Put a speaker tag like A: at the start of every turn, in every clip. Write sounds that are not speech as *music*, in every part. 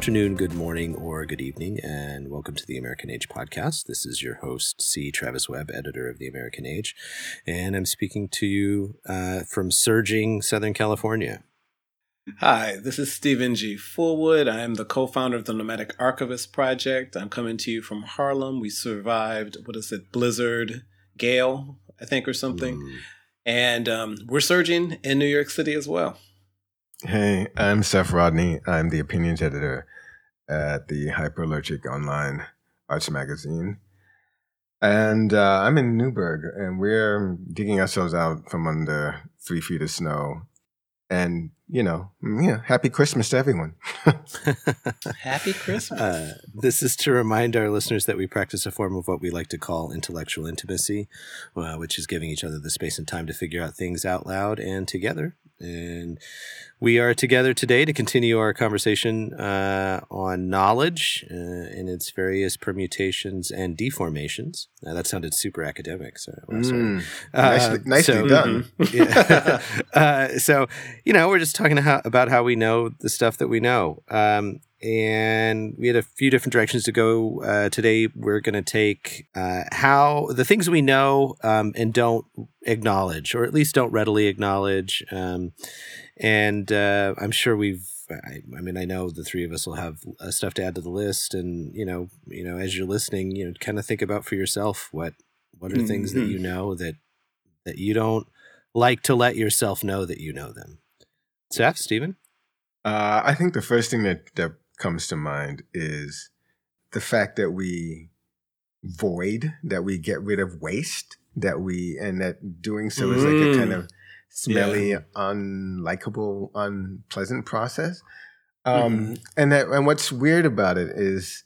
A: Good afternoon, good morning, or good evening, and welcome to the American Age podcast. This is your host, C. Travis Webb, editor of the American Age, and I'm speaking to you uh, from surging Southern California.
B: Hi, this is Steven G. Fullwood. I am the co founder of the Nomadic Archivist Project. I'm coming to you from Harlem. We survived, what is it, Blizzard, Gale, I think, or something. Mm. And um, we're surging in New York City as well.
C: Hey, I'm Seph Rodney. I'm the opinions editor at the Hyperallergic Online Arts Magazine. And uh, I'm in Newburgh, and we're digging ourselves out from under three feet of snow and you know, mm, yeah, happy Christmas to everyone. *laughs*
B: happy Christmas. Uh,
A: this is to remind our listeners that we practice a form of what we like to call intellectual intimacy, uh, which is giving each other the space and time to figure out things out loud and together. And we are together today to continue our conversation uh, on knowledge uh, in its various permutations and deformations. Now, that sounded super academic. So,
C: mm, nicely, uh, nicely so, done. *laughs*
A: yeah. *laughs* Uh, so, you know, we're just talking about how we know the stuff that we know. Um, and we had a few different directions to go. Uh, today, we're going to take uh, how the things we know um, and don't acknowledge, or at least don't readily acknowledge. Um, and uh, I'm sure we've. I, I, mean, I know the three of us will have uh, stuff to add to the list, and you know, you know, as you're listening, you know, kind of think about for yourself what what are mm-hmm. things that mm-hmm. you know that that you don't like to let yourself know that you know them. Seph, Steven.
C: Uh, I think the first thing that that comes to mind is the fact that we void, that we get rid of waste, that we, and that doing so is like a kind of mm. smelly, yeah. unlikable, unpleasant process. Um, mm And that, and what's weird about it is,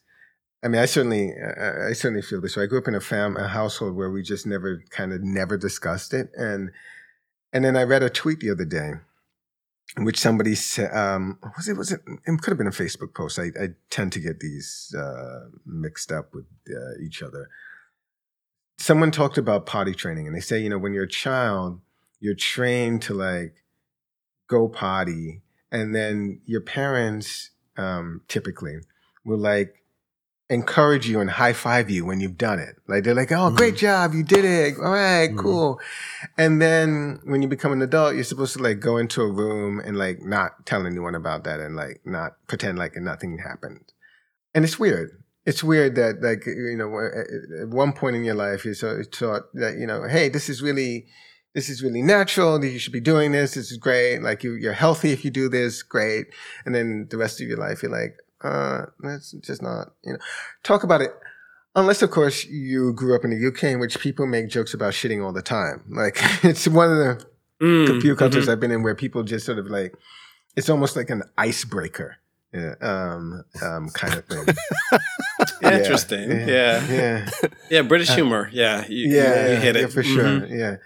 C: I mean, I certainly, I, I certainly feel this way. I grew up in a fam, a household where we just never, kind of, never discussed it, and and then I read a tweet the other day which somebody said, um, was it, was it, it could have been a Facebook post. I, I tend to get these uh, mixed up with uh, each other. Someone talked about potty training and they say, you know, when you're a child, you're trained to like go potty and then your parents um, typically will like encourage you and high five you when you've done it. Like they're like, "Oh, mm great job, you did it! All right, mm cool." And then when you become an adult, you're supposed to like go into a room and like not tell anyone about that and like not pretend like nothing happened. And it's weird. It's weird that like you know at one point in your life you're so thought that you know, hey, this is really this is really natural. That you should be doing this. This is great. Like you, you're healthy if you do this. Great. And then the rest of your life, you're like, uh, that's just not, you know, talk about it. Unless, of course, you grew up in the UK in which people make jokes about shitting all the time. Like, *laughs* it's one of the mm, few countries mm-hmm. I've been in where people just sort of like, it's almost like an icebreaker. Yeah, um, um, kind of thing. *laughs*
B: Interesting. Yeah, yeah, yeah. yeah British uh, humor. Yeah,
C: you, yeah, you hit it for sure. Mm-hmm. Yeah,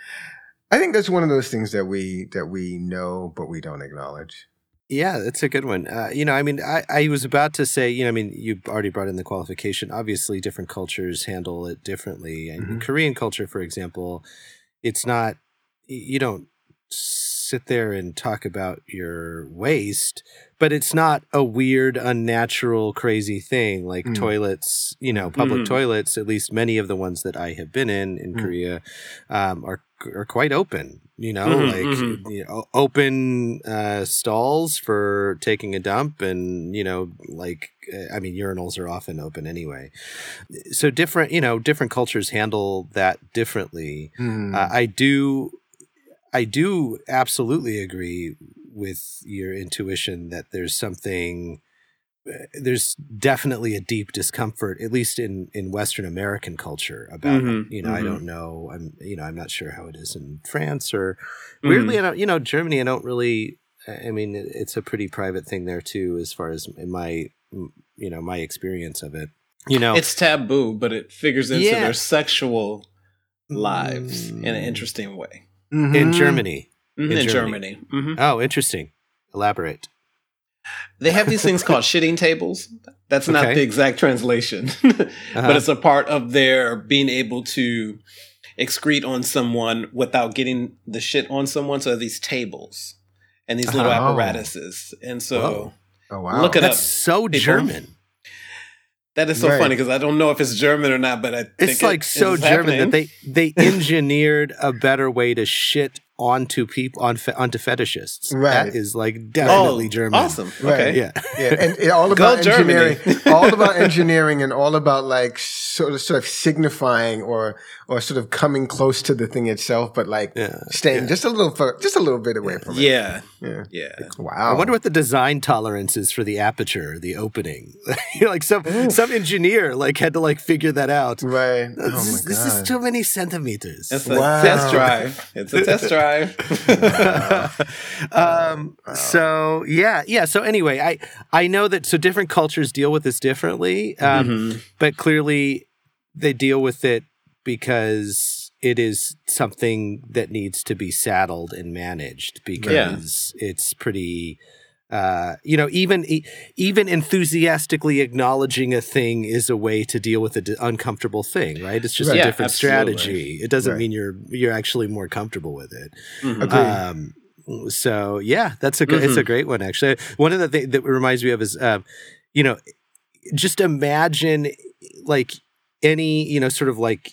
C: I think that's one of those things that we that we know but we don't acknowledge.
A: Yeah, that's a good one. Uh, you know, I mean, I, I was about to say, you know, I mean, you already brought in the qualification. Obviously, different cultures handle it differently. And mm-hmm. Korean culture, for example, it's not, you don't sit there and talk about your waste, but it's not a weird, unnatural, crazy thing like mm. toilets, you know, public mm. toilets, at least many of the ones that I have been in in mm. Korea, um, are are quite open you know mm-hmm, like mm-hmm. You know, open uh, stalls for taking a dump and you know like uh, i mean urinals are often open anyway so different you know different cultures handle that differently mm. uh, i do i do absolutely agree with your intuition that there's something there's definitely a deep discomfort, at least in in Western American culture, about mm-hmm, you know. Mm-hmm. I don't know. I'm you know I'm not sure how it is in France or mm-hmm. weirdly, I don't you know Germany. I don't really. I mean, it's a pretty private thing there too, as far as my you know my experience of it. You know,
B: it's taboo, but it figures into yeah. their sexual lives in an mm. interesting way.
A: Mm-hmm. In Germany.
B: Mm-hmm. In, in, Germany. Germany.
A: Mm-hmm. Oh, interesting. Elaborate.
B: They have these things called *laughs* shitting tables. That's not okay. the exact translation, *laughs* uh-huh. but it's a part of their being able to excrete on someone without getting the shit on someone. So these tables and these little oh. apparatuses. And so Whoa.
C: Oh wow.
B: Look it
A: That's
B: up.
A: so
B: People.
A: German.
B: That is so
C: Right.
B: funny because I don't know if it's German or not, but I think
A: It's
B: it
A: like so
B: is
A: German that they they *laughs* engineered a better way to shit onto people on fe- onto fetishists.
C: Right.
A: That is like oh, definitely
B: oh,
A: German.
B: Awesome.
C: Right.
B: Okay.
A: Yeah.
C: yeah, and it, all *laughs* about
B: Germany.
C: engineering, *laughs* all about engineering, and all about like sort of sort of signifying or or sort of coming close to the thing itself, but like
A: Yeah.
C: staying
A: yeah.
C: just a little fur, just a little bit away from it.
B: Yeah.
C: yeah.
B: Yeah.
C: Wow.
A: I wonder what the design tolerance is for the aperture, the opening. *laughs* You know, like some some engineer like had to like figure that out.
C: Right.
A: This,
C: oh my
A: is, this is too many centimeters.
B: It's a
C: Wow.
B: test drive. It's a test drive. *laughs*
A: um, so yeah, yeah. So anyway, I I know that so different cultures deal with this differently, um,
B: Mhm.
A: but clearly they deal with it because it is something that needs to be saddled and managed because it's pretty. Uh, you know, even even enthusiastically acknowledging a thing is a way to deal with an uncomfortable thing, right? It's just
C: Right.
A: a
B: Yeah,
A: different
B: absolutely.
A: strategy. It doesn't
C: Right.
A: mean you're you're actually more comfortable with it.
B: Mhm.
A: Um, so yeah, that's a good, it's a
B: Mhm.
A: great one actually. One of the things that reminds me of is, um, you know, just imagine like any you know sort of like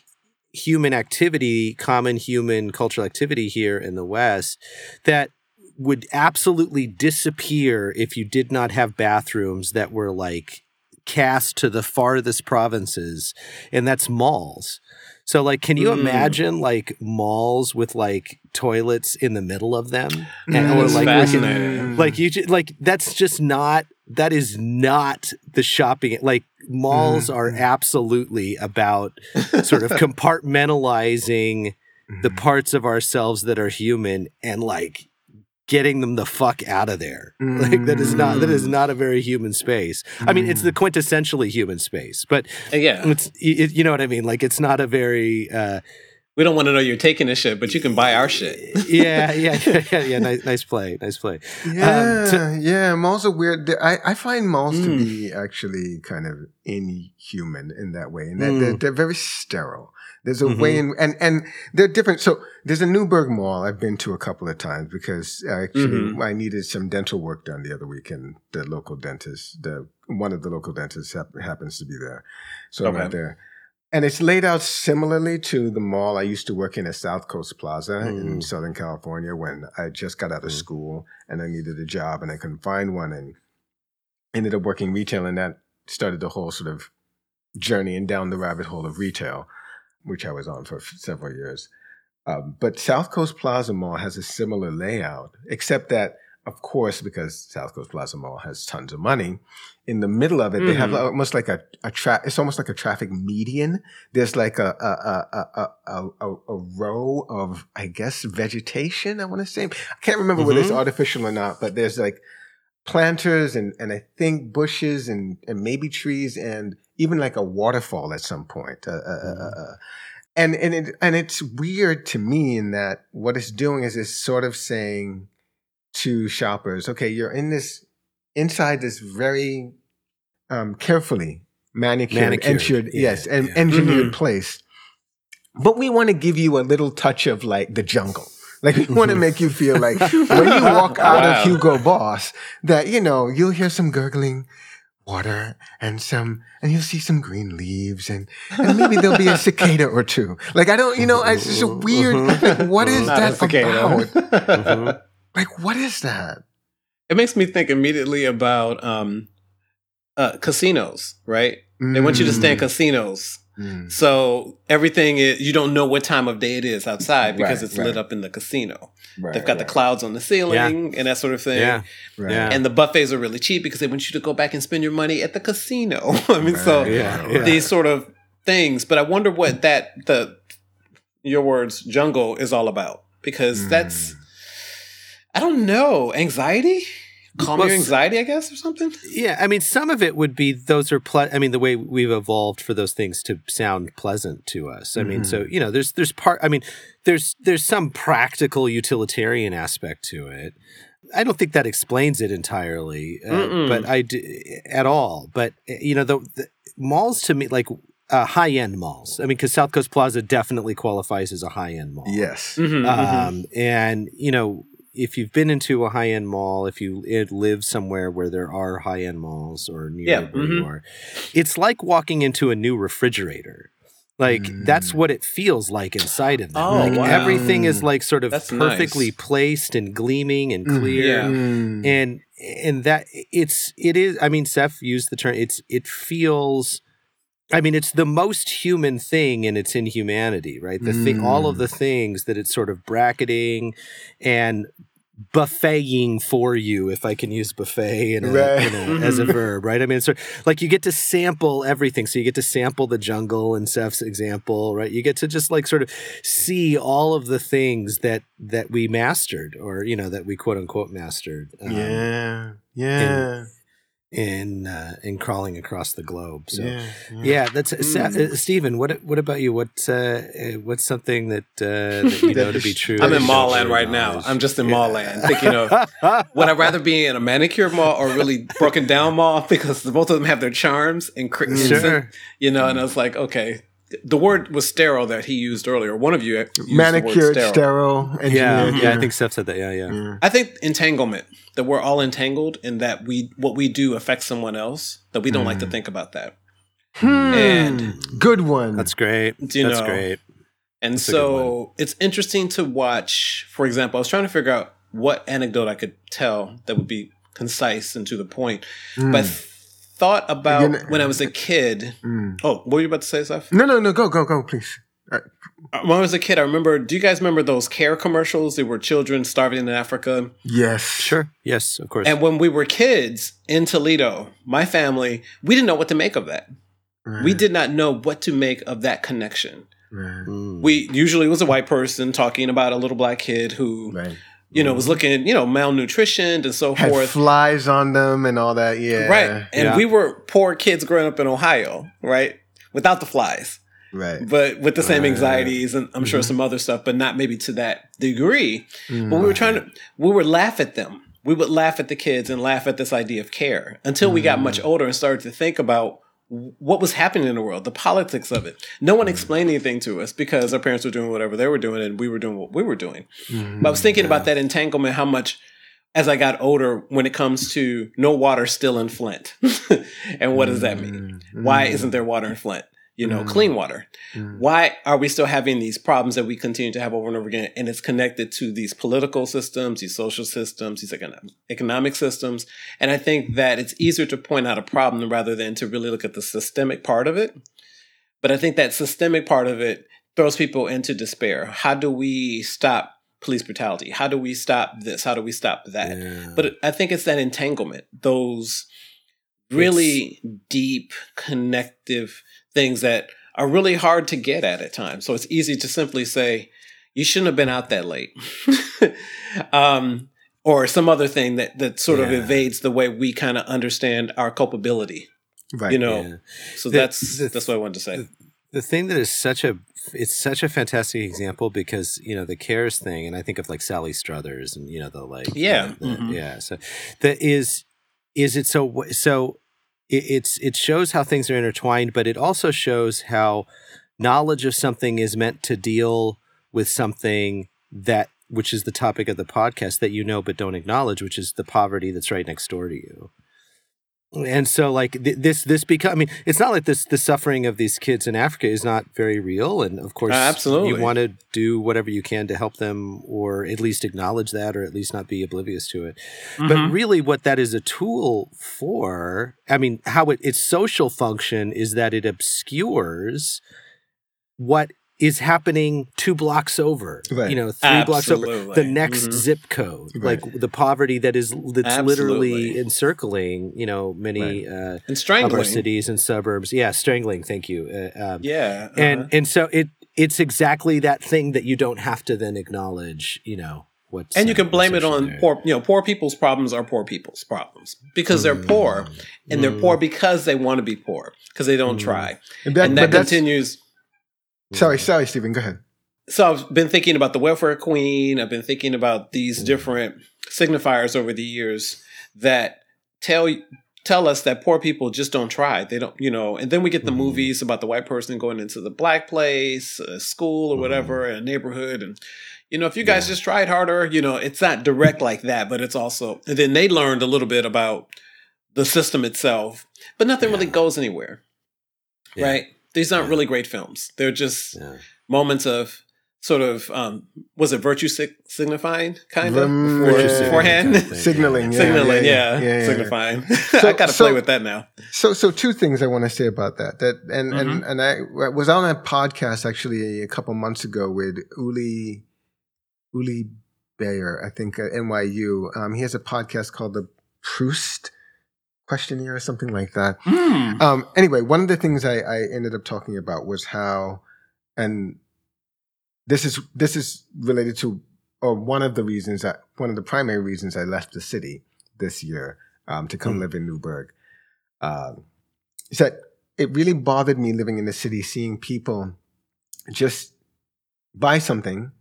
A: human activity, common human cultural activity here in the West that would absolutely disappear if you did not have bathrooms that were like cast to the farthest provinces, and that's malls. So, like, can you
B: Mm.
A: imagine like malls with like toilets in the middle of them, and,
C: Mm,
A: or
B: that's
A: like
B: fascinating.
A: like you ju- like that's just not that is not the shopping like malls are
C: Mhm.
A: absolutely about sort of *laughs* compartmentalizing the
C: Mhm.
A: parts of ourselves that are human and like getting them the fuck out of there *laughs* like that is not that is
C: Mm.
A: not a very human space i mean it's the quintessentially human space but
B: Uh, Yeah.
A: it's it, you know what i mean like it's not a very uh
B: We don't want to know you're taking this shit, but you can buy our shit. *laughs* *laughs*
A: yeah yeah yeah yeah, yeah nice, nice play nice play
C: Yeah,
A: to-
C: yeah. Malls are weird. I, I find malls to
B: Mm.
C: be actually kind of inhuman in that way, and that
A: Mm.
C: they're, they're very sterile. There's a
A: Mhm.
C: way in, and and they're different. So there's a Newburgh Mall I've been to a couple of times because actually
B: Mhm.
C: I needed some dental work done the other week, and the local dentist, the one of the local dentists hap- happens to be there, so I went there. And it's laid out similarly to the mall I used to work in at South Coast Plaza in
A: Mm.
C: Southern California when I just got out of
A: Mm.
C: school and I needed a job and I couldn't find one and ended up working retail and that started the whole sort of journey and down the rabbit hole of retail, which I was on for f- several years. Um, but South Coast Plaza Mall has a similar layout, except that, of course, because South Coast Plaza Mall has tons of money, in the middle of it they have
B: Mhm.
C: almost like a, a tra- It's almost like a traffic median. There's like a a a a a, a, a row of I guess vegetation. I want to say I can't remember whether it's
A: Mhm.
C: artificial or not, but there's like planters and and I think bushes and and maybe trees and even like a waterfall at some point. Uh, uh, uh, uh, and and it, and it's weird to me in that what it's doing is it's sort of saying to shoppers, okay, you're in this inside this very um, carefully manicured,
A: Manicured,
C: engineered,
A: yeah,
C: yes, and
A: yeah.
C: engineered
B: Mhm.
C: place. But we want to give you a little touch of like the jungle. Like we want to make you feel like when you *laughs* walk out
B: Wow.
C: of Hugo Boss, that you know you'll hear some gurgling water and some, and you'll see some green leaves, and and maybe there'll be a cicada or two. Like I don't, you know, it's just a weird. Like, what is
B: Not
C: that about?
A: Mhm. *laughs*
C: Like what is that?
B: It makes me think immediately about um, uh, casinos, right? They want you to stay in casinos.
C: Mm.
B: So everything is, you don't know what time of day it is outside because
C: Right,
B: it's
C: right.
B: lit up in the casino.
C: Right,
B: They've got the clouds on the ceiling and that sort of thing.
A: yeah
C: right.
A: yeah.
B: And the buffets are really cheap because they want you to go back and spend your money at the casino. *laughs* I mean, so
A: Yeah,
C: right,
A: yeah.
B: these sort of things. But I wonder what that the your words jungle is all about because that's
C: Mm.
B: I don't know anxiety, calm
A: Well,
B: your anxiety, I guess, or something.
A: Yeah, I mean, some of it would be those are ple- I mean, the way we've evolved for those things to sound pleasant to us. I mean, so you know, there's there's part. I mean, there's there's some practical utilitarian aspect to it. I don't think that explains it entirely, uh, but I do, at all. But uh, you know, the, the malls to me like uh, high end malls. I mean, because South Coast Plaza definitely qualifies as a high end mall.
C: Yes.
B: Mm-hmm,
A: Um, and you know, if you've been into a high end mall, if you live somewhere where there are high end malls or near
B: Yeah,
A: where you
B: mhm.
A: are, it's like walking into a new refrigerator. Like that's
C: Mm.
A: what it feels like inside of them.
B: Oh,
A: like
B: wow.
A: everything is like sort of
B: That's
A: perfectly
B: nice.
A: placed and gleaming and
C: Mhm.
A: clear
B: Yeah.
C: Mm.
A: and and that it's it is i mean seph used the term it's it feels i mean it's the most human thing in its inhumanity right the thing all of
C: Mm.
A: the things that it's sort of bracketing and buffeting for you if i can use buffet a,
C: Right.
A: a, *laughs* as a
B: Mhm.
A: verb right i mean it's sort like you get to sample everything so you get to sample the jungle in seph's example right you get to just like sort of see all of the things that that we mastered or you know that we quote unquote mastered um,
C: yeah, yeah,
A: in uh, in crawling across the globe. So yeah,
C: yeah,
A: that's Sa-
B: Mm.
A: uh, Steven. What what about you? What uh, uh, what's something that, uh, *laughs* that you know to be true?
B: I'm in mall land
A: really
B: right now. I'm just in
A: Yeah.
B: mall land thinking of would I rather be in a manicure mall or really broken down mall *laughs* because both of them have their charms and cr- and
A: Sure.
B: you know. And I was like, okay, the word was sterile that he used earlier. One of you used the word
C: manicured,
B: sterile.
C: sterile,
A: Yeah, yeah, I think Steph said that. Yeah, yeah.
C: yeah.
B: I think entanglement that we're all entangled and that we what we do affects someone else that we don't like to
C: Mm.
B: think about that.
C: Hmm.
B: And-
C: good one.
A: That's great.
B: You
A: That's
B: know?
A: great.
B: And
A: That's
B: so it's interesting to watch. For example, I was trying to figure out what anecdote I could tell that would be concise and to the point.
C: Mm.
B: But I thought about
C: Again-
B: when I was a kid.
C: Mm.
B: Oh, what were you about to say, Seph?
C: No, no, no. Go, go, go, please.
B: Uh, When I was a kid, I remember. Do you guys remember those care commercials? They were children starving in Africa.
C: Yes.
A: Sure. Yes, of course.
B: And when we were kids in Toledo, my family, we didn't know what to make of that.
C: Right,
B: We did not know what to make of that connection.
C: Right.
B: We usually it was a white person talking about a little black kid who,
C: Right.
B: You know, was looking, you know, malnutritioned and so
C: Had
B: forth.
C: flies on them and all that. Yeah.
B: Right. And
A: Yeah.
B: we were poor kids growing up in Ohio, right? Without the flies,
C: Right.
B: but with the same
A: Right.
B: anxieties and I'm sure
C: Mhm.
B: some other stuff, but not maybe to that degree.
C: Mm.
B: But we were trying to, we would laugh at them. We would laugh at the kids and laugh at this idea of care until we got much older and started to think about what was happening in the world, the politics of it. No one explained anything to us because our parents were doing whatever they were doing and we were doing what we were doing.
C: Mm.
B: But I was thinking about that entanglement, how much as I got older when it comes to no water still in Flint. *laughs* and what does that mean?
C: Mm.
B: Why
C: Mm.
B: isn't there water in Flint? You know,
C: Mm.
B: clean water.
C: Mm.
B: Why are we still having these problems that we continue to have over and over again? And it's connected to these political systems, these social systems, these economic, economic systems. And I think that it's easier to point out a problem rather than to really look at the systemic part of it. But I think that systemic part of it throws people into despair. How do we stop police brutality? How do we stop this? How do we stop that?
A: Yeah.
B: But I think it's that entanglement, those really deep, connective things that are really hard to get at at times. So it's easy to simply say, you shouldn't have been out that late. *laughs* um, or some other thing that, that sort of evades the way we kind of understand our culpability.
C: Right.
B: You know,
A: Yeah.
B: so
A: The-
B: that's
A: the-
B: that's what I wanted to say.
A: the- the thing that is such a it's such a fantastic example because you know the cares thing and i think of like sally struthers and you know the like
B: Yeah,
A: know, the-
B: mhm.
A: yeah so that is is it so so it, it's it shows how things are intertwined but it also shows how knowledge of something is meant to deal with something that which is the topic of the podcast that you know but don't acknowledge which is the poverty that's right next door to you and so like th- this this become i mean it's not like this the suffering of these kids in africa is not very real and of course
B: Uh, absolutely.
A: you want to do whatever you can to help them or at least acknowledge that or at least not be oblivious to it but
B: Mhm.
A: really what that is a tool for i mean how it, its social function is that it obscures what is happening two blocks over
C: Right.
A: you know three blocks over the next
B: Mhm.
A: zip code
C: Right.
A: like the poverty that is that's literally encircling you know many uh
B: and
A: of
B: strangling.
A: our cities and suburbs yeah strangling thank you uh, um,
B: Yeah.
A: and
B: uh-huh.
A: and so it it's exactly that thing that you don't have to then acknowledge you know what's
B: and you
A: uh,
B: can blame it on
A: there.
B: poor you know poor people's problems are poor people's problems because they're
A: Mm.
B: poor and they're
A: Mm.
B: poor because they want to be poor because they don't
A: Mm.
B: try
C: And that,
B: and
C: but
B: that
C: that's,
B: continues
C: sorry, sorry, Steven. Go ahead.
B: so i've been thinking about the welfare queen i've been thinking about these
A: Mm.
B: different signifiers over the years that tell tell us that poor people just don't try they don't you know and then we get the
A: Mhm.
B: movies about the white person going into the black place a school or whatever a neighborhood and you know, if you guys
A: Yeah.
B: just tried harder, you know, it's not direct like that, but it's also, and then they learned a little bit about the system itself, but nothing really goes anywhere,
A: Yeah.
B: right? These aren't
A: Yeah.
B: really great films. They're just
A: Yeah.
B: moments of sort of, um, was it virtue sig- signifying kind of
C: Rem-
B: before,
C: yeah.
B: beforehand?
A: Kind of
C: Signaling, yeah.
B: Signaling, yeah,
C: yeah, yeah.
B: signifying. *laughs*
C: So-
B: I got to
C: so-
B: play with that now.
C: So, so two things I want to say about that. That and
B: Mm-hmm.
C: and and I was on a podcast actually a couple months ago with Uli Uli Baer, I think at NYU. Um, he has a podcast called the Proust Questionnaire or something like that.
B: Mm.
C: Um, anyway, one of the things I, I ended up talking about was how, and this is this is related to, or one of the reasons that one of the primary reasons I left the city this year um, to come
A: Mm.
C: live in Newburgh, um, is that it really bothered me living in the city, seeing people just buy something,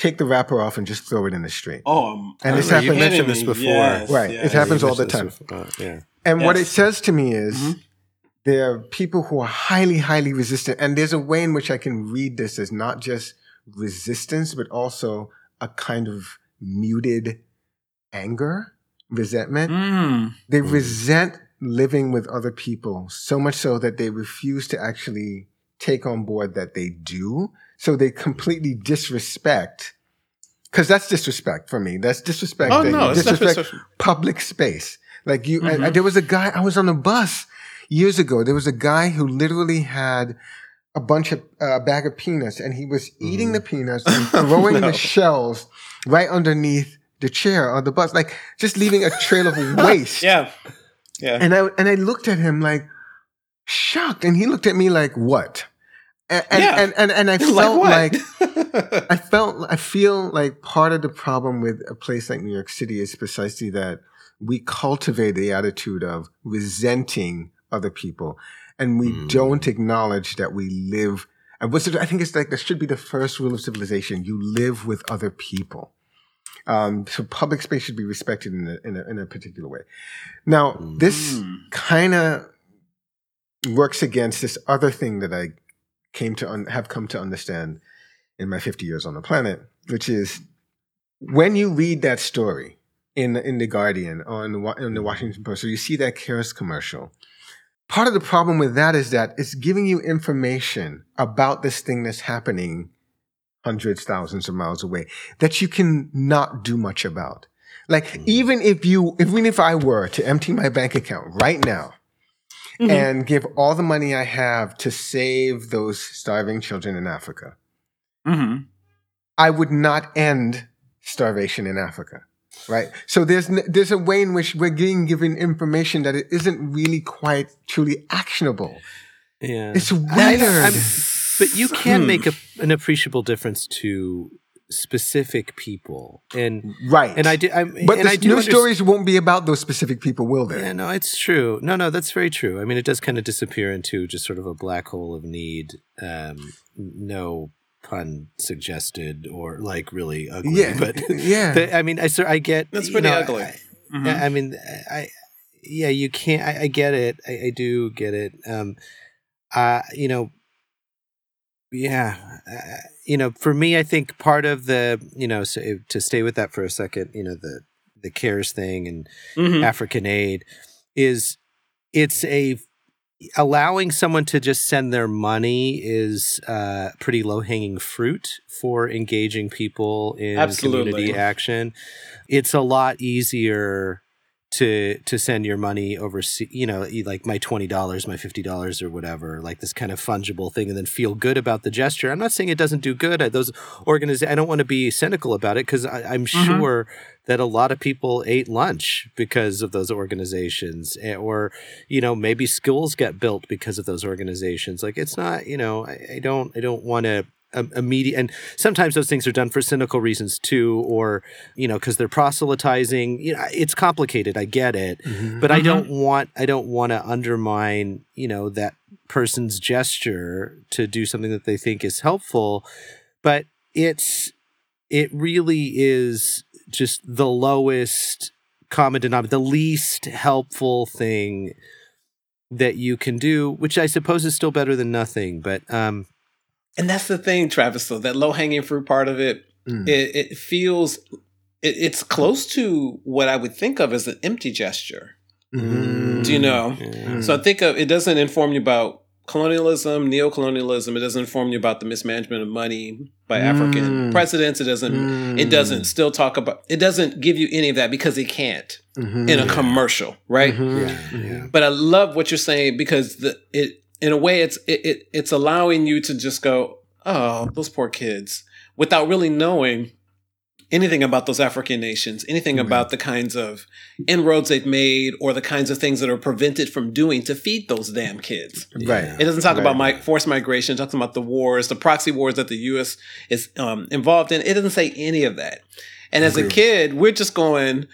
C: take the wrapper off, and just throw it in the street.
B: Oh, um,
C: And
B: I
C: it's
B: you
C: happened-
A: mentioned this before.
B: Yes,
C: Right.
B: yes.
C: It happens all the time.
A: before. yeah.
C: And what it says to me is
B: Mhm.
C: there are people who are highly, highly resistant. And there's a way in which I can read this as not just resistance, but also a kind of muted anger, resentment.
B: Mm.
C: They
A: Mm.
C: resent living with other people so much so that they refuse to actually take on board that they do. So they completely disrespect. Because that's disrespect for me. That's disrespect.
B: Oh
C: that
B: no,
C: you
B: it's not
C: disrespect
B: just-
C: public space. Like you, I- I-
B: Mhm.
C: there was a guy. I was on a bus years ago. There was a guy who literally had a bunch of uh, a bag of peanuts, and he was eating
A: Mhm.
C: the peanuts *laughs* and throwing
B: No.
C: the shells right underneath the chair on the bus, like just leaving a trail of *laughs* waste.
B: Yeah, yeah.
C: And I and I looked at him like shocked, and he looked at me like what? And and
B: Yeah.
C: and, and, and I *laughs* felt
B: what?
C: like *laughs* I felt I feel like part of the problem with a place like New York City is precisely that we cultivate the attitude of resenting other people and we
A: Mm.
C: don't acknowledge that we live and what's it, I think it's like that should be the first rule of civilization. You live with other people. Um, so public space should be respected in a, in a, in a particular way. Now,
A: Mm.
C: this kind of works against this other thing that I came to un- have come to understand in my 50 years on the planet, which is when you read that story in in the Guardian or in the, in the Washington Post, or you see that Cares commercial. Part of the problem with that is that it's giving you information about this thing that's happening hundreds, thousands of miles away that you can not do much about. Like
A: Mhm.
C: even if you, even if I were to empty my bank account right now
B: Mhm.
C: and give all the money I have to save those starving children in Africa,
B: Mhm.
C: I would not end starvation in Africa. Right. So there's there's a way in which we're getting given information that it isn't really quite truly actionable.
A: Yeah.
C: It's
A: I-
C: weird.
A: I'm- but you can
B: Hmm.
A: make a, an appreciable difference to specific people, and
C: right.
A: and I do. I'm,
C: but
A: and
C: the
A: I do
C: news
A: understand-
C: stories won't be about those specific people, will they?
A: Yeah, no, it's true. No, no, that's very true. I mean, it does kind of disappear into just sort of a black hole of need. Um, no pun suggested, or like really ugly.
C: Yeah.
A: but *laughs*
C: yeah. *laughs*
A: the- I mean, I sir, I get
B: That's
A: you
B: pretty
A: know,
B: ugly.
A: I,
B: Mhm.
A: I mean, I, yeah, you can't. I, I get it. I, I do get it. Um, uh, you know, yeah, uh, you know, for me, I think part of the, you know, so to stay with that for a second, you know, the the cares thing and
B: Mhm.
A: African aid is it's a allowing someone to just send their money is uh, pretty low hanging fruit for engaging people in
B: Absolutely.
A: community action. It's a lot easier to to send your money overseas, you know, like my twenty dollars, my fifty dollars, or whatever, like this kind of fungible thing, and then feel good about the gesture. I'm not saying it doesn't do good. I, those organizations, I don't want to be cynical about it because I'm
B: Mhm.
A: sure that a lot of people ate lunch because of those organizations, eh, or you know, maybe schools get built because of those organizations. Like it's not, you know, I, I don't, I don't want to. Immediate and sometimes those things are done for cynical reasons too or you know because they're proselytizing you know it's complicated i get it
C: Mhm.
A: but I
B: Mhm.
A: don't want I don't want to undermine you know that person's gesture to do something that they think is helpful, but it's it really is just the lowest common denominator, the least helpful thing that you can do, which I suppose is still better than nothing. But um,
B: And that's the thing, Travis, though, that low hanging fruit part of it, mm. it, it, feels it, it's close to what I would think of as an empty gesture. Mm. Do you know? Yeah. So I think of it doesn't inform you about colonialism, neocolonialism. It doesn't inform you about the mismanagement of money by mm. African presidents. It doesn't. Mm. It doesn't still talk about. It doesn't give you any of that because it can't mm-hmm. in a yeah. commercial, right? Mm-hmm. Yeah. But I love what you're saying because the it in a way it's it, it it's allowing you to just go, oh, those poor kids, without really knowing anything about those African nations, anything right. about the kinds of inroads they've made or the kinds of things that are prevented from doing to feed those damn kids.
C: Right.
B: It doesn't talk right. about my, forced migration, it talks about the wars, the proxy wars that the U.S. is um, involved in. It doesn't say any of that. And as a kid, we're just going,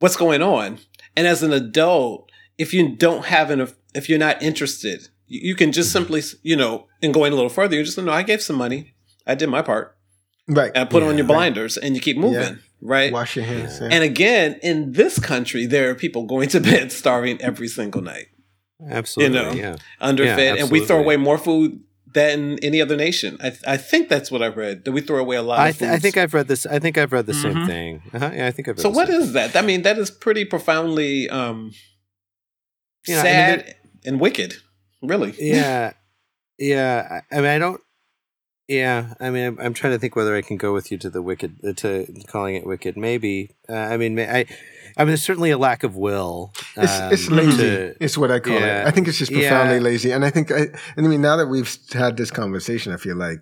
B: what's going on? And as an adult, if you don't have an, if you're not interested, you can just mm-hmm. simply, you know, and going a little further, you just know, I gave some money. I did my part.
C: Right.
B: And I put yeah, on your blinders right. and you keep moving. Yeah. Right.
C: Wash your hands.
B: Yeah. And again, in this country, there are people going to *laughs* bed starving every single night.
A: Absolutely. You know, yeah.
B: underfed. and we throw away more food than any other nation. I, I think that's what I read. That we throw away a lot.
A: I, th- I think I've read this. I think I've read the mm-hmm. same thing. Uh-huh. Yeah, I think I've.
B: so what is that? I mean, that is pretty profoundly um, you know, sad I mean, and wicked. Really.
A: Yeah, *laughs* yeah. I mean, I don't. Yeah, I mean, I'm, I'm, trying to think whether I can go with you to the wicked, uh, to calling it wicked. Maybe. Uh, I mean, I, I mean, there's certainly a lack of will.
C: Um, it's, it's, lazy. To, it's what I call yeah, it. I think it's just profoundly yeah. lazy. And I think, I, and I mean, now that we've had this conversation, I feel like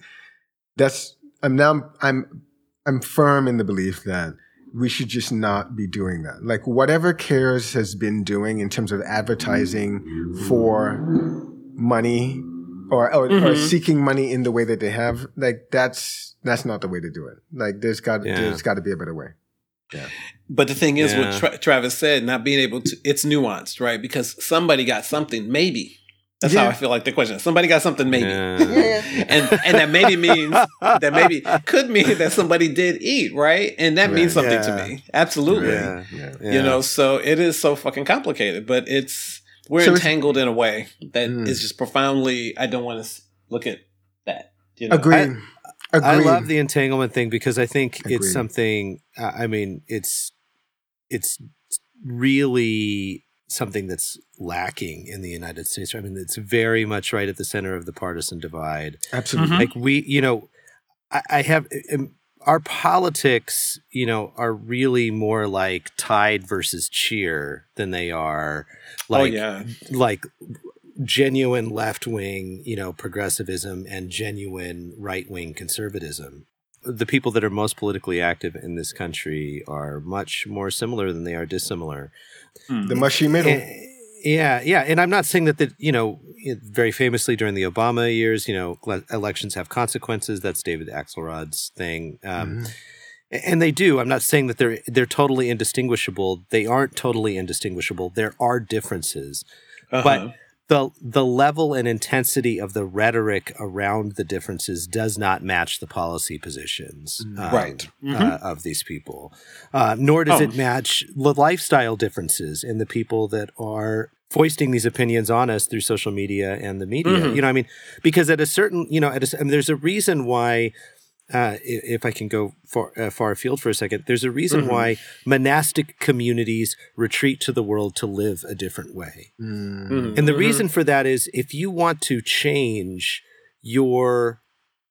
C: that's. I'm now. I'm. I'm firm in the belief that we should just not be doing that. Like whatever CARES has been doing in terms of advertising for money or or, mm-hmm. or, seeking money in the way that they have like that's that's not the way to do it like there's got yeah. there's got to be a better way
B: yeah but the thing is yeah. what Tra- travis said not being able to it's nuanced right because somebody got something maybe that's yeah. how I feel like the question. Somebody got something maybe, yeah. *laughs* and and that maybe means that maybe could mean that somebody did eat right, and that right. means something yeah. to me. Absolutely, you know. So it is so fucking complicated, but it's we're so entangled in a way that mm. is just profoundly. I don't want to look at that.
C: You know? Agree.
A: I, I, love the entanglement thing because I think Agreed. it's something. I mean, it's it's really something that's lacking in the United States. I mean, it's very much right at the center of the partisan divide.
C: Absolutely.
A: Mm-hmm. Like we, you know, I, I have um, our politics, you know, are really more like tide versus cheer than they are like, oh, yeah. like genuine left wing, you know, progressivism and genuine right wing conservatism. The people that are most politically active in this country are much more similar than they are dissimilar.
C: Mm. The mushy middle.
A: And, yeah, yeah, and I'm not saying that that you know very famously during the Obama years, you know, elections have consequences. That's David Axelrod's thing, um, mm-hmm. and they do. I'm not saying that they're they're totally indistinguishable. They aren't totally indistinguishable. There are differences, uh-huh. but the the level and intensity of the rhetoric around the differences does not match the policy positions
B: mm. um, right
A: uh, mm-hmm. uh, of these people uh, nor does oh. it match the lifestyle differences in the people that are foisting these opinions on us through social media and the media. Mm-hmm. You know, I mean, because at a certain, you know, at a, I mean, there's a reason why. Uh, if I can go far, uh, far afield for a second, there's a reason mm-hmm. why monastic communities retreat to the world to live a different way. Mm-hmm. And the mm-hmm. reason for that is if you want to change your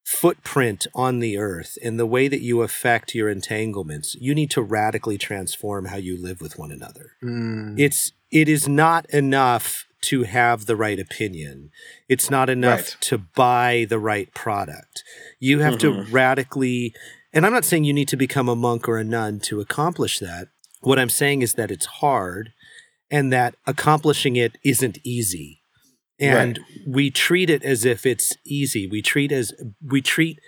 A: footprint on the earth and the way that you affect your entanglements, you need to radically transform how you live with one another. Mm. It's it is not enough to have the right opinion. It's not enough right. to buy the right product. You have mm-hmm. to radically and I'm not saying you need to become a monk or a nun to accomplish that. What I'm saying is that it's hard and that accomplishing it isn't easy and right. we treat it as if it's easy we treat as we treat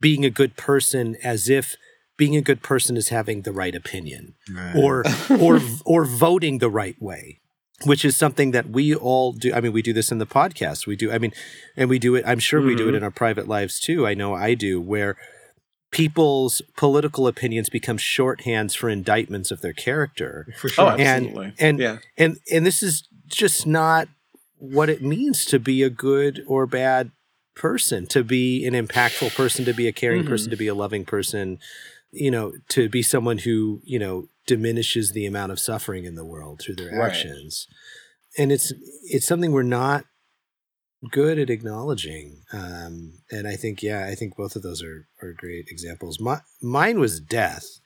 A: being a good person as if being a good person is having the right opinion right. or or *laughs* or voting the right way which is something that we all do i mean we do this in the podcast we do i mean and we do it i'm sure mm-hmm. we do it mm-hmm. in our private lives too i know i do where people's political opinions become shorthands for indictments of their character
B: for sure oh,
A: and and yeah. and and this is just not what it means to be a good or bad person, to be an impactful person, to be a caring mm-hmm. person, to be a loving person, you know, to be someone who, you know, diminishes the amount of suffering in the world through their right. actions. And it's it's something we're not good at acknowledging. Um, and I think, yeah, I think both of those are are great examples. My, mine was death,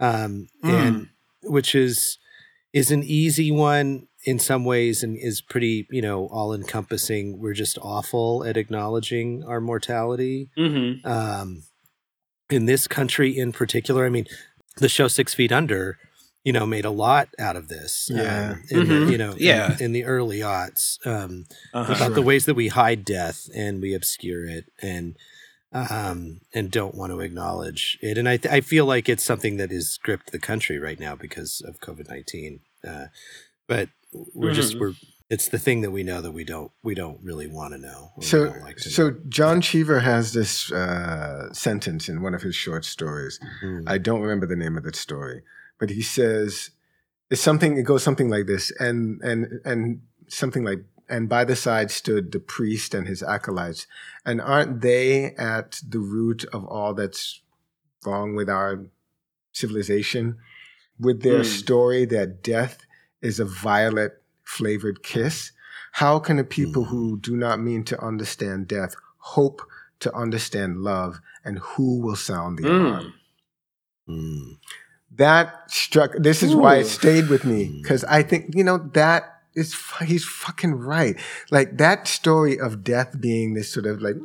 A: um, mm. and which is is an easy one in some ways and is pretty, you know, all encompassing. We're just awful at acknowledging our mortality. Mm-hmm. Um, in this country in particular, I mean, the show Six Feet Under, you know, made a lot out of this.
C: Yeah.
A: Um, in mm-hmm. the, you know, yeah. In, in, the early aughts, um, uh-huh. about the ways that we hide death and we obscure it and um, and don't want to acknowledge it. And I, th- I feel like it's something that has gripped the country right now because of COVID nineteen. Uh, but we're mm-hmm. just we're it's the thing that we know that we don't we don't really want to know.
C: So like to so know. John Cheever has this uh, sentence in one of his short stories. Mm-hmm. I don't remember the name of the story, but he says it's something. It goes something like this, and and and something like. And by the side stood the priest and his acolytes. And aren't they at the root of all that's wrong with our civilization? With their mm. story that death is a violet flavored kiss? How can a people mm. who do not mean to understand death hope to understand love? And who will sound the mm. alarm? Mm. That struck, this is Ooh. why it stayed with me. Cause I think, you know, that is, he's fucking right. Like that story of death being this sort of like,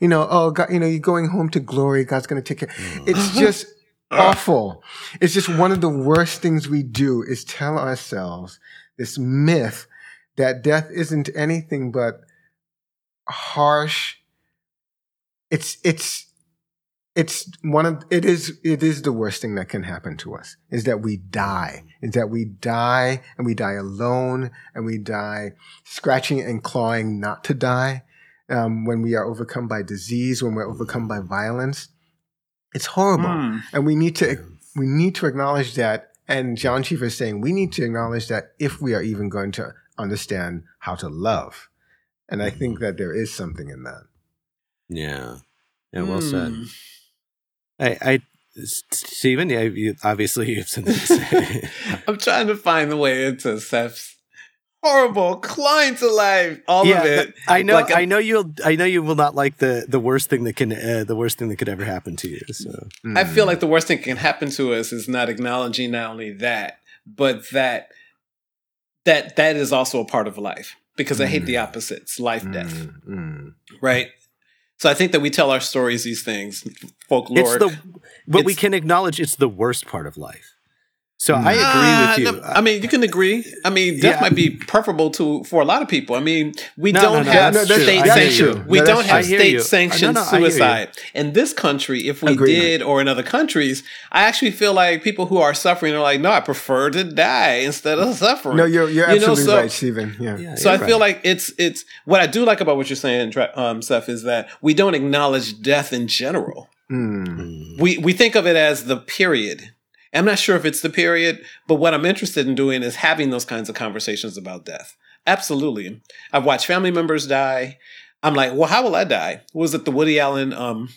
C: you know, oh God, you know, you're going home to glory. God's going to take care. Mm. It's *laughs* just awful. It's just one of the worst things we do is tell ourselves this myth that death isn't anything but harsh. It's it's it's one of it is it is the worst thing that can happen to us is that we die is that we die and we die alone and we die scratching and clawing not to die um, when we are overcome by disease when we're overcome by violence it's horrible mm. and we need to we need to acknowledge that and John Cheever is saying we need to acknowledge that if we are even going to understand how to love. And I think mm-hmm. that there is something in that.
A: Yeah. Yeah, well mm. said. I, I Steven, yeah, you, obviously you have something *laughs* to say.
B: I'm trying to find the way into Seph's horrible clients alive all yeah, of it
A: i know like, i know you'll i know you will not like the the worst thing that can uh, the worst thing that could ever happen to you so
B: i feel like the worst thing that can happen to us is not acknowledging not only that but that that that is also a part of life because i hate the mm. opposites life death mm. right so I think that we tell our stories, these things, folklore.
A: It's the, but we can acknowledge it's the worst part of life. So I agree with you.
B: I mean, you can agree. I mean, death yeah. might be preferable to for a lot of people. I mean, we no, don't no, no, have state sanctioned. We don't have state sanctioned suicide in this country. If we Agreed. did, or in other countries, I actually feel like people who are suffering are like, no, I prefer to die instead of suffering.
C: No, you're you're you absolutely know? so, right, Steven. Yeah.
B: yeah so I right. feel like it's it's what I do like about what you're saying, um, Seph, is that we don't acknowledge death in general. Mm. We we think of it as the period I'm not sure if it's the period, but what I'm interested in doing is having those kinds of conversations about death. Absolutely. I've watched family members die. I'm like, well, how will I die? Was it the Woody Allen um,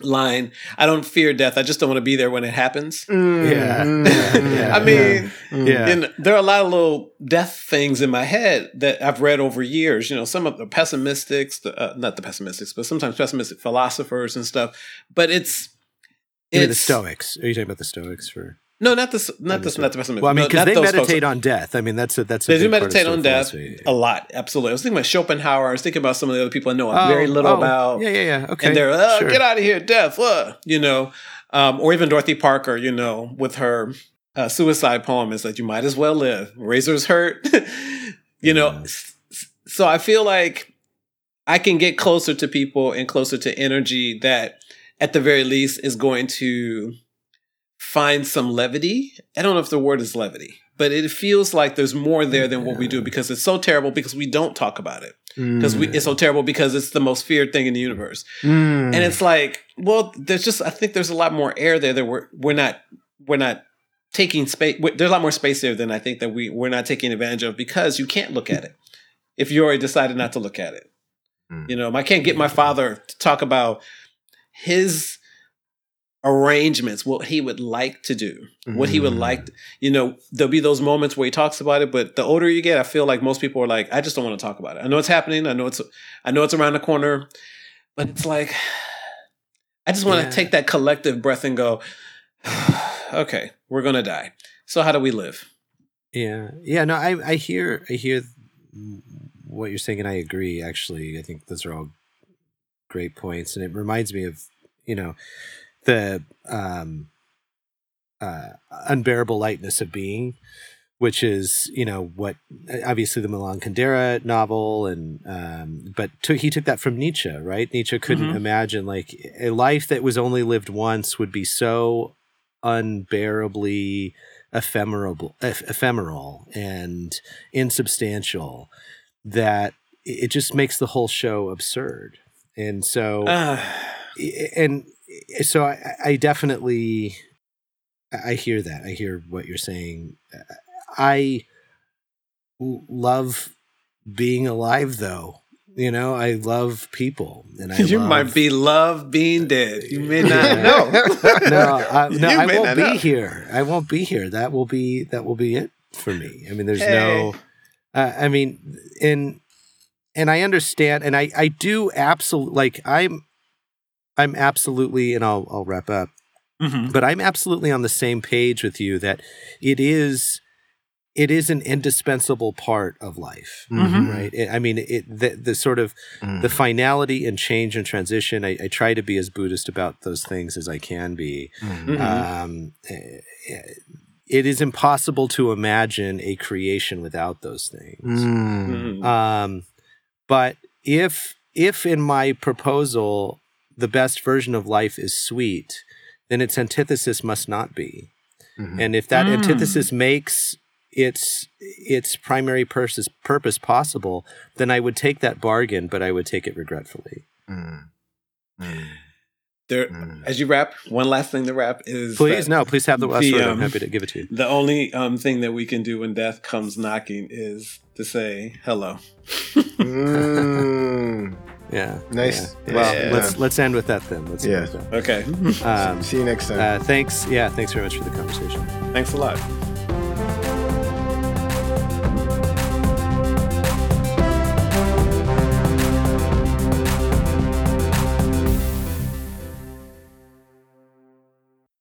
B: line? I don't fear death. I just don't want to be there when it happens.
A: Mm, yeah. *laughs*
B: Mm, yeah. I mean, yeah. And there are a lot of little death things in my head that I've read over years. You know, some of the pessimistics, the, uh, not the pessimistics, but sometimes pessimistic philosophers and stuff. But it's
A: it's, the Stoics. Are you talking about the Stoics for?
B: No, not the not the not the pessimism.
A: Well, I mean, because no, they meditate on death. I mean, that's a that's
B: a they do meditate on death a lot. Absolutely. I was thinking about Schopenhauer. I was thinking about some of the other people I know oh, very little oh, about.
A: Yeah, yeah, yeah. Okay,
B: and they're oh, sure. get out of here, death. Uh, you know, um, or even Dorothy Parker. You know, with her uh, suicide poem, is that you might as well live. Razors hurt. *laughs* you know, so I feel like I can get closer to people and closer to energy that at the very least is going to find some levity. I don't know if the word is levity, but it feels like there's more there than what we do because it's so terrible because we don't talk about it. Because mm. it's so terrible because it's the most feared thing in the universe. Mm. And it's like, well, there's just I think there's a lot more air there that we're we're not we're not taking space there's a lot more space there than I think that we we're not taking advantage of because you can't look at it if you already decided not to look at it.
C: Mm.
B: You know, I can't get my father to talk about his arrangements, what he would like to do, what he would
C: Mm.
B: like. You know, there'll be those moments where he talks about it, but the older you get, I feel like most people are like, I just don't want to talk about it. I know it's happening. I know it's, I know it's around the corner, but it's like, *sighs* I just want to take that collective breath and go, *sighs* okay, we're gonna die. So how do we live?
A: Yeah, yeah. No, I I hear I hear what you're saying, and I agree. Actually, I think those are all great points, and it reminds me of you know the um, uh, unbearable lightness of being, which is you know what obviously the Milan Kundera novel, and um, but took, he took that from Nietzsche, right? Nietzsche couldn't
B: Mhm.
A: imagine like a life that was only lived once would be so unbearably ephemeral, eph- ephemeral and insubstantial that it just makes the whole show absurd. And so,
B: Ah,
A: and so I, I definitely, I hear that. I hear what you're saying. I love being alive, though. You know, I love people, and I *laughs*
B: you
A: love,
B: might be love being dead. You may not *laughs* know.
A: no, I, no, I *laughs* won't be
B: know.
A: here. I won't be here. That will be that will be it for me. I mean, there's
B: Hey.
A: no. Uh, I mean, and and I understand, and I I do absolutely like I'm I'm absolutely, and I'll I'll wrap up,
B: Mhm.
A: but I'm absolutely on the same page with you that it is it is an indispensable part of life.
B: Mhm.
A: Right. It, I mean, it the, the sort of
C: Mm.
A: the finality and change and transition. I, I try to be as Buddhist about those things as I can be.
C: Mm.
B: Mhm.
A: Um, eh, it is impossible to imagine a creation without those things.
C: Mm.
B: Mhm.
A: Um, but if if in my proposal the best version of life is sweet, then its antithesis must not be.
C: Mhm.
A: And if that
B: Mm.
A: antithesis makes its its primary purpose purpose possible, then I would take that bargain, but I would take it regretfully.
C: Mm. Mm.
B: There,
C: Mm.
B: as you wrap, one last thing to wrap is
A: Please, no, please have the last
B: the,
A: word. I'm
B: um,
A: happy to give it to you.
B: The only um, thing that we can do when death comes knocking is to say hello.
C: Mm. *laughs*
A: Yeah,
C: Nice.
A: yeah.
B: Well,
A: Well,
B: yeah.
A: let's let's end with that then. Let's
C: Yeah.
A: end with
B: Okay.
A: that. Um, *laughs*
C: See you next time.
A: uh, thanks. Yeah, thanks very much for the conversation.
B: Thanks a lot.